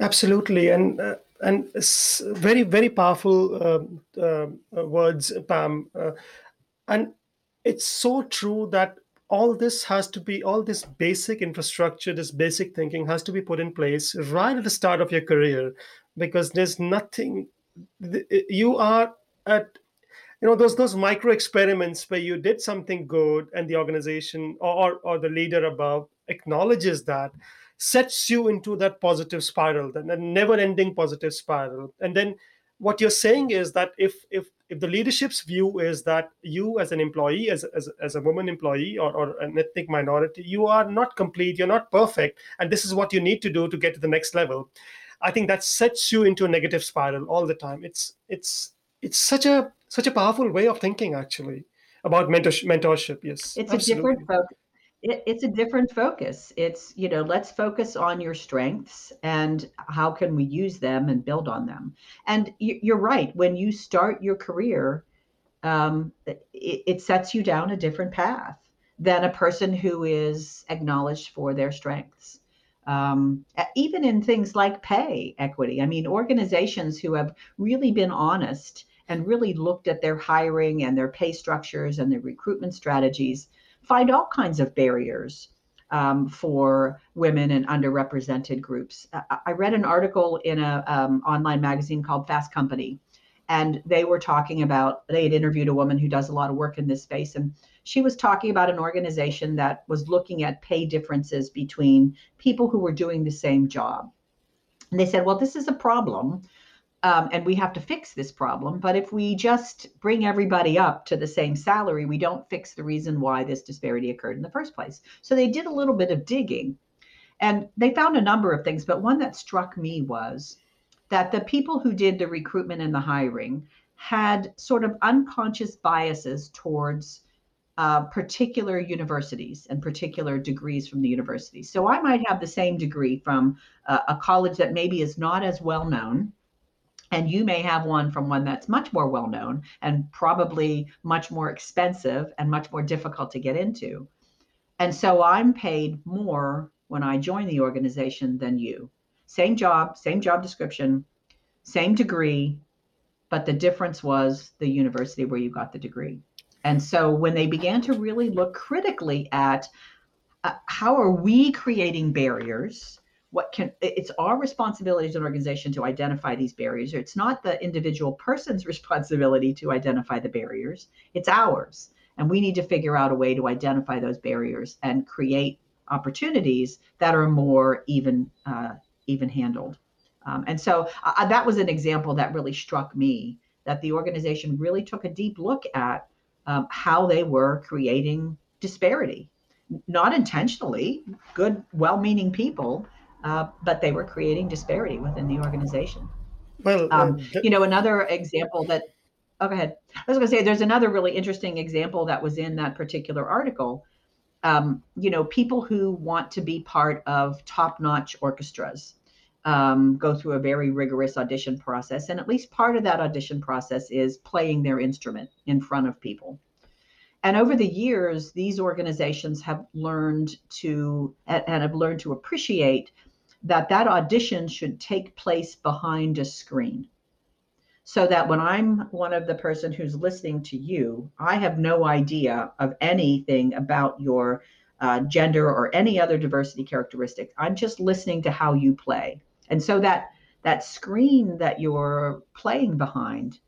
Absolutely. And uh, and very very powerful uh, uh, words pam uh, and it's so true that all this has to be all this basic infrastructure this basic thinking has to be put in place right at the start of your career because there's nothing you are at you know those those micro experiments where you did something good and the organization or or the leader above acknowledges that sets you into that positive spiral, that never ending positive spiral. And then what you're saying is that if if if the leadership's view is that you as an employee as, as, as a woman employee or, or an ethnic minority you are not complete you're not perfect and this is what you need to do to get to the next level i think that sets you into a negative spiral all the time it's it's it's such a such a powerful way of thinking actually about mentorship, mentorship yes it's absolutely. a different focus it, it's a different focus. It's, you know, let's focus on your strengths and how can we use them and build on them. And you're right. When you start your career, um, it, it sets you down a different path than a person who is acknowledged for their strengths. Um, even in things like pay equity. I mean, organizations who have really been honest and really looked at their hiring and their pay structures and their recruitment strategies find all kinds of barriers um, for women and underrepresented groups. I read an article in an um, online magazine called Fast Company, and they were talking about they had interviewed a woman who does a lot of work in this space, and she was talking about an organization that was looking at pay differences between people who were doing the same job. And they said, well, this is a problem um, and we have to fix this problem. But if we just bring everybody up to the same salary, we don't fix the reason why this disparity occurred in the first place. So they did a little bit of digging and they found a number of things. But one that struck me was that the people who did the recruitment and the hiring had sort of unconscious biases towards uh, particular universities and particular degrees from the university. So I might have the same degree from uh, a college that maybe is not as well known and you may have one from one that's much more well known and probably much more expensive and much more difficult to get into. And so I'm paid more when I join the organization than you. Same job, same job description, same degree, but the difference was the university where you got the degree. And so when they began to really look critically at uh, how are we creating barriers what can it's our responsibility as an organization to identify these barriers. It's not the individual person's responsibility to identify the barriers. It's ours. And we need to figure out a way to identify those barriers and create opportunities that are more even uh, even handled. Um, and so uh, that was an example that really struck me that the organization really took a deep look at um, how they were creating disparity. Not intentionally good well-meaning people uh, but they were creating disparity within the organization. Well, um, uh, you know, another example that, oh, go ahead. I was going to say there's another really interesting example that was in that particular article. Um, you know, people who want to be part of top notch orchestras um, go through a very rigorous audition process. And at least part of that audition process is playing their instrument in front of people. And over the years, these organizations have learned to and have learned to appreciate that that audition should take place behind a screen. So that when i'm one of the person who's listening to you i have no idea of anything about your uh, gender or any other diversity characteristic. I'm just listening to how you play. And so that that screen that you're playing behind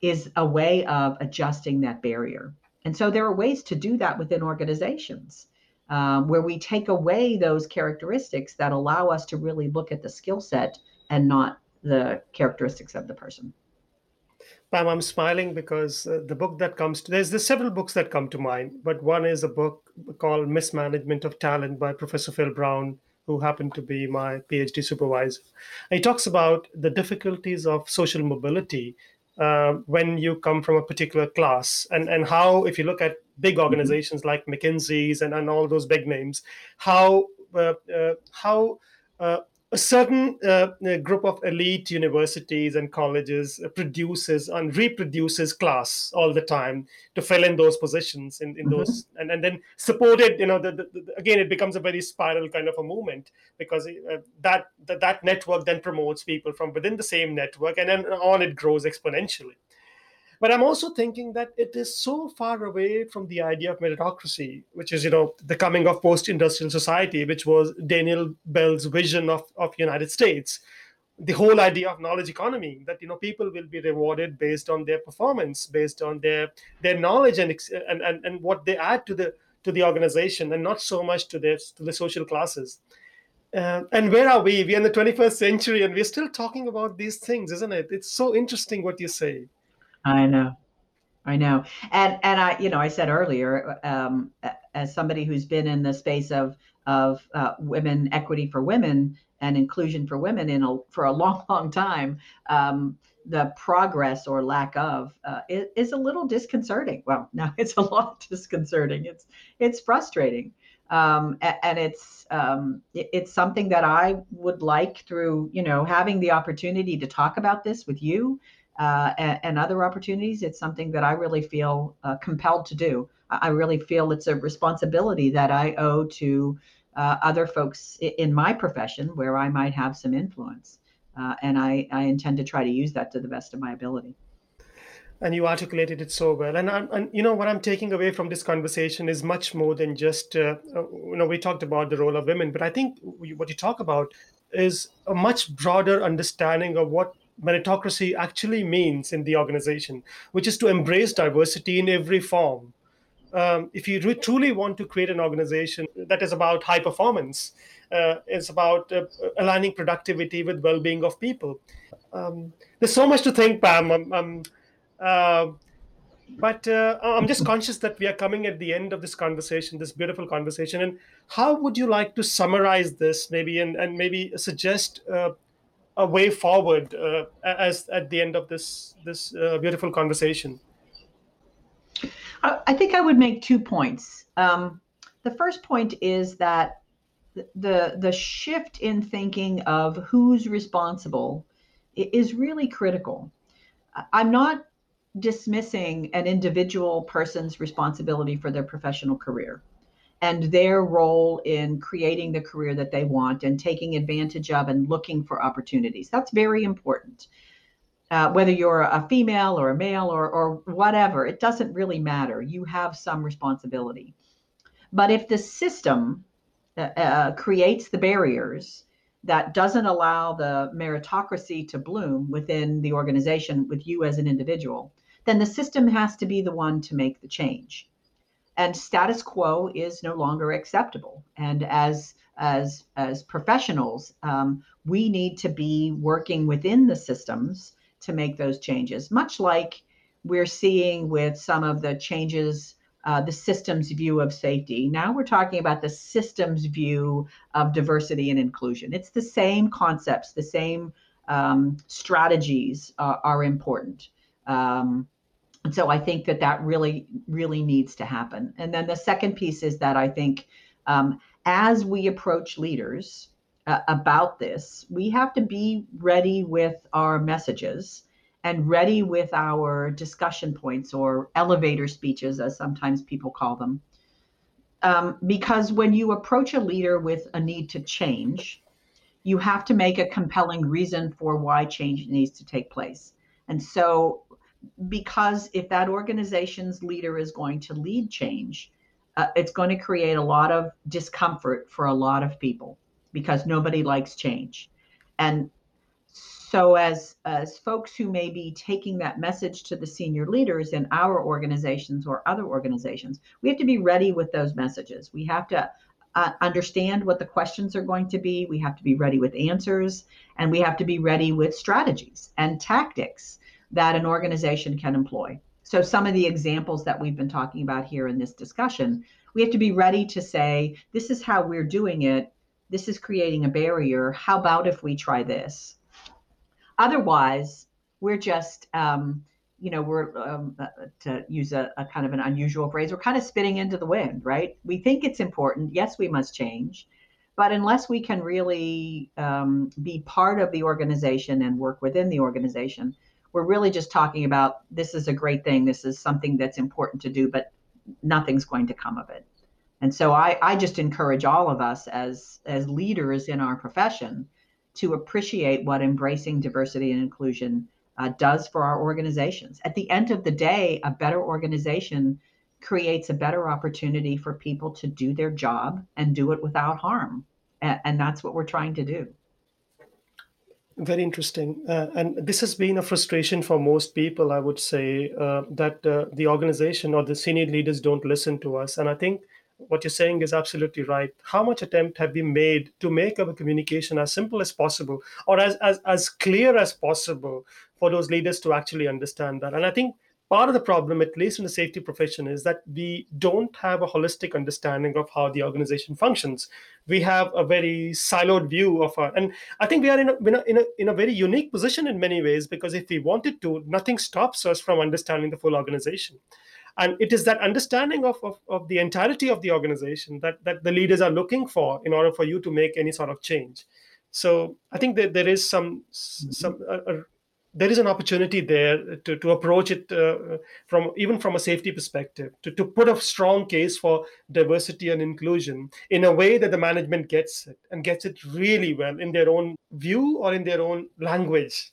is a way of adjusting that barrier. And so there are ways to do that within organizations um, where we take away those characteristics that allow us to really look at the skill set and not the characteristics of the person. Pam, I'm smiling because uh, the book that comes to there's there's several books that come to mind, but one is a book called Mismanagement of Talent by Professor Phil Brown, who happened to be my PhD supervisor. And he talks about the difficulties of social mobility uh, when you come from a particular class and and how if you look at big mm-hmm. organizations mm-hmm. like mckinsey's and, and all those big names how uh, uh, how uh, a certain uh, group of elite universities and colleges produces and reproduces class all the time to fill in those positions in, in mm-hmm. those and, and then supported you know the, the, the, again it becomes a very spiral kind of a movement because uh, that, that that network then promotes people from within the same network and then on it grows exponentially but i'm also thinking that it is so far away from the idea of meritocracy which is you know the coming of post-industrial society which was daniel bell's vision of, of united states. The whole idea of knowledge economy that you know people will be rewarded based on their performance based on their their knowledge and and and, and what they add to the to the organization and not so much to the to the social classes. Uh, and where are we? We're in the 21st century and we're still talking about these things isn't it? It's so interesting what you say I know. I know. And and I, you know, I said earlier, um, as somebody who's been in the space of of uh, women equity for women and inclusion for women in a, for a long, long time, um, the progress or lack of uh, is, is, a little disconcerting. Well, no, it's a lot disconcerting. It's it's frustrating, um, and it's um, it's something that I would like through you know having the opportunity to talk about this with you uh, and, and, other opportunities, it's something that I really feel uh, compelled to do. I really feel it's a responsibility that I owe to uh, other folks in my profession where I might have some influence. Uh, and I, I intend to try to use that to the best of my ability and you articulated it so well and, and you know what i'm taking away from this conversation is much more than just uh, uh, you know we talked about the role of women but i think what you talk about is a much broader understanding of what meritocracy actually means in the organization, which is to embrace diversity in every form. Um, if you re- truly want to create an organization that is about high performance, uh, it's about uh, aligning productivity with well-being of people. Um, there's so much to think, Pam. Um, um uh, but uh, I'm just conscious that we are coming at the end of this conversation, this beautiful conversation. And how would you like to summarize this, maybe, and, and maybe suggest uh, a way forward uh, as at the end of this this uh, beautiful conversation? I think I would make two points. Um, the first point is that the the shift in thinking of who's responsible is really critical. I'm not dismissing an individual person's responsibility for their professional career and their role in creating the career that they want and taking advantage of and looking for opportunities. That's very important. Uh, whether you're a female or a male or, or whatever, it doesn't really matter. You have some responsibility. But if the system uh, uh creates the barriers that doesn't allow the meritocracy to bloom within the organization with you as an individual, then the system has to be the one to make the change and status quo is no longer acceptable. And as as as professionals um, we need to be working within the systems to make those changes much like we're seeing with some of the changes uh, the systems view of safety. Now we're talking about the systems view of diversity and inclusion. It's the same concepts the same um, strategies uh, are important. Um, and so I think that that really, really needs to happen. And then the second piece is that I think um, as we approach leaders uh, about this, we have to be ready with our messages and ready with our discussion points or elevator speeches, as sometimes people call them. Um, because when you approach a leader with a need to change, you have to make a compelling reason for why change needs to take place. And so because if that organization's leader is going to lead change, uh, it's going to create a lot of discomfort for a lot of people because nobody likes change. And so as as folks who may be taking that message to the senior leaders in our organizations or other organizations, we have to be ready with those messages. We have to uh, understand what the questions are going to be. We have to be ready with answers, and we have to be ready with strategies and tactics that an organization can employ. So, some of the examples that we've been talking about here in this discussion, we have to be ready to say, this is how we're doing it. This is creating a barrier. How about if we try this? Otherwise, we're just, um, you know, we're, um, uh, to use a, a kind of an unusual phrase, we're kind of spitting into the wind, right? We think it's important. Yes, we must change. But unless we can really um, be part of the organization and work within the organization, we're really just talking about this is a great thing this is something that's important to do but nothing's going to come of it. And so i i just encourage all of us as as leaders in our profession to appreciate what embracing diversity and inclusion uh, does for our organizations. At the end of the day a better organization creates a better opportunity for people to do their job and do it without harm. And, and that's what we're trying to do very interesting. Uh, and this has been a frustration for most people, I would say, uh, that uh, the organization or the senior leaders don't listen to us. And I think what you're saying is absolutely right. How much attempt have we made to make our communication as simple as possible or as, as, as clear as possible for those leaders to actually understand that? And I think part of the problem, at least in the safety profession, is that we don't have a holistic understanding of how the organization functions. We have a very siloed view of our, and I think we are in a, in a, in a, in a very unique position in many ways because if we wanted to, nothing stops us from understanding the full organization. And it is that understanding of, of, of the entirety of the organization that, that the leaders are looking for in order for you to make any sort of change. So I think that there is some some mm-hmm. a, there is an opportunity there to, to approach it uh, from even from a safety perspective to, to put a strong case for diversity and inclusion in a way that the management gets it and gets it really well in their own view or in their own language.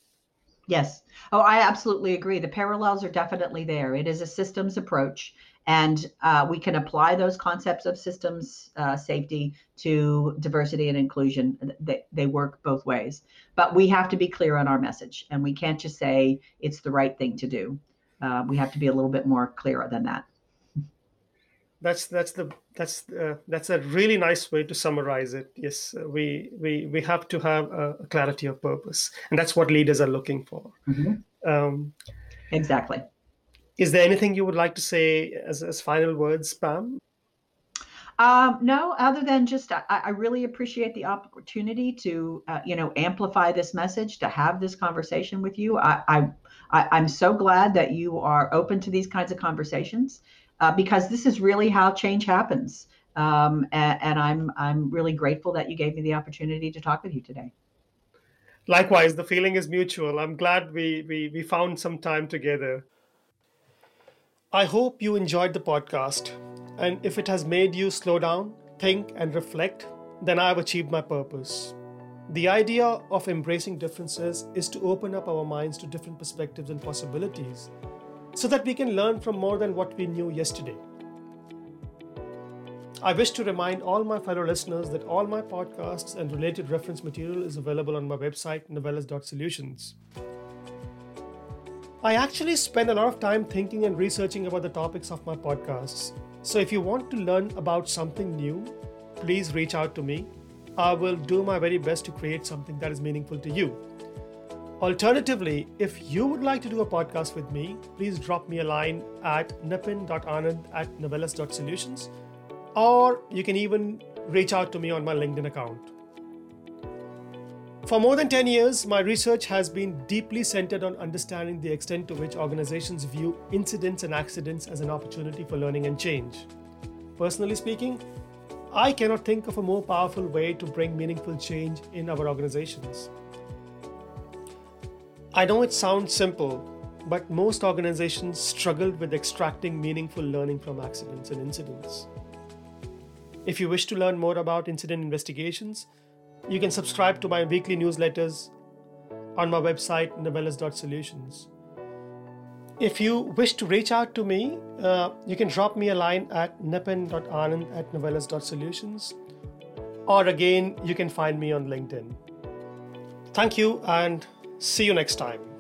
Yes. Oh i absolutely agree. The parallels are definitely there. It is a systems approach and uh, we can apply those concepts of systems uh, safety to diversity and inclusion. They, they work both ways. But we have to be clear on our message, and we can't just say it's the right thing to do. Uh, we have to be a little bit more clearer than that. That's that's the that's uh, that's a really nice way to summarize it. Yes, we we we have to have a, clarity of purpose, and that's what leaders are looking for. Mm-hmm. Um, exactly. Is there anything you would like to say as, as final words, Pam? Um, no, other than just I, I, really appreciate the opportunity to uh, you know amplify this message, to have this conversation with you. I, I, I am so glad that you are open to these kinds of conversations uh, because this is really how change happens. Um, and, and I'm I'm really grateful that you gave me the opportunity to talk with you today. Likewise, the feeling is mutual. I'm glad we we, we found some time together. I hope you enjoyed the podcast, and if it has made you slow down, think, and reflect, then I have achieved my purpose. The idea of embracing differences is to open up our minds to different perspectives and possibilities so that we can learn from more than what we knew yesterday. I wish to remind all my fellow listeners that all my podcasts and related reference material is available on my website, novellus.solutions. I actually spend a lot of time thinking and researching about the topics of my podcasts. So if you want to learn about something new, please reach out to me. I will do my very best to create something that is meaningful to you. Alternatively, if you would like to do a podcast with me, please drop me a line at nippin.anand at novellus.solutions, or you can even reach out to me on my LinkedIn account. For more than 10 years, my research has been deeply centered on understanding the extent to which organizations view incidents and accidents as an opportunity for learning and change. Personally speaking, I cannot think of a more powerful way to bring meaningful change in our organizations. I know it sounds simple, but most organizations struggle with extracting meaningful learning from accidents and incidents. If you wish to learn more about incident investigations, you can subscribe to my weekly newsletters on my website, novellus.solutions. If you wish to reach out to me, uh, you can drop me a line at nippin.anand at novellus.solutions. Or again, you can find me on LinkedIn. Thank you and see you next time.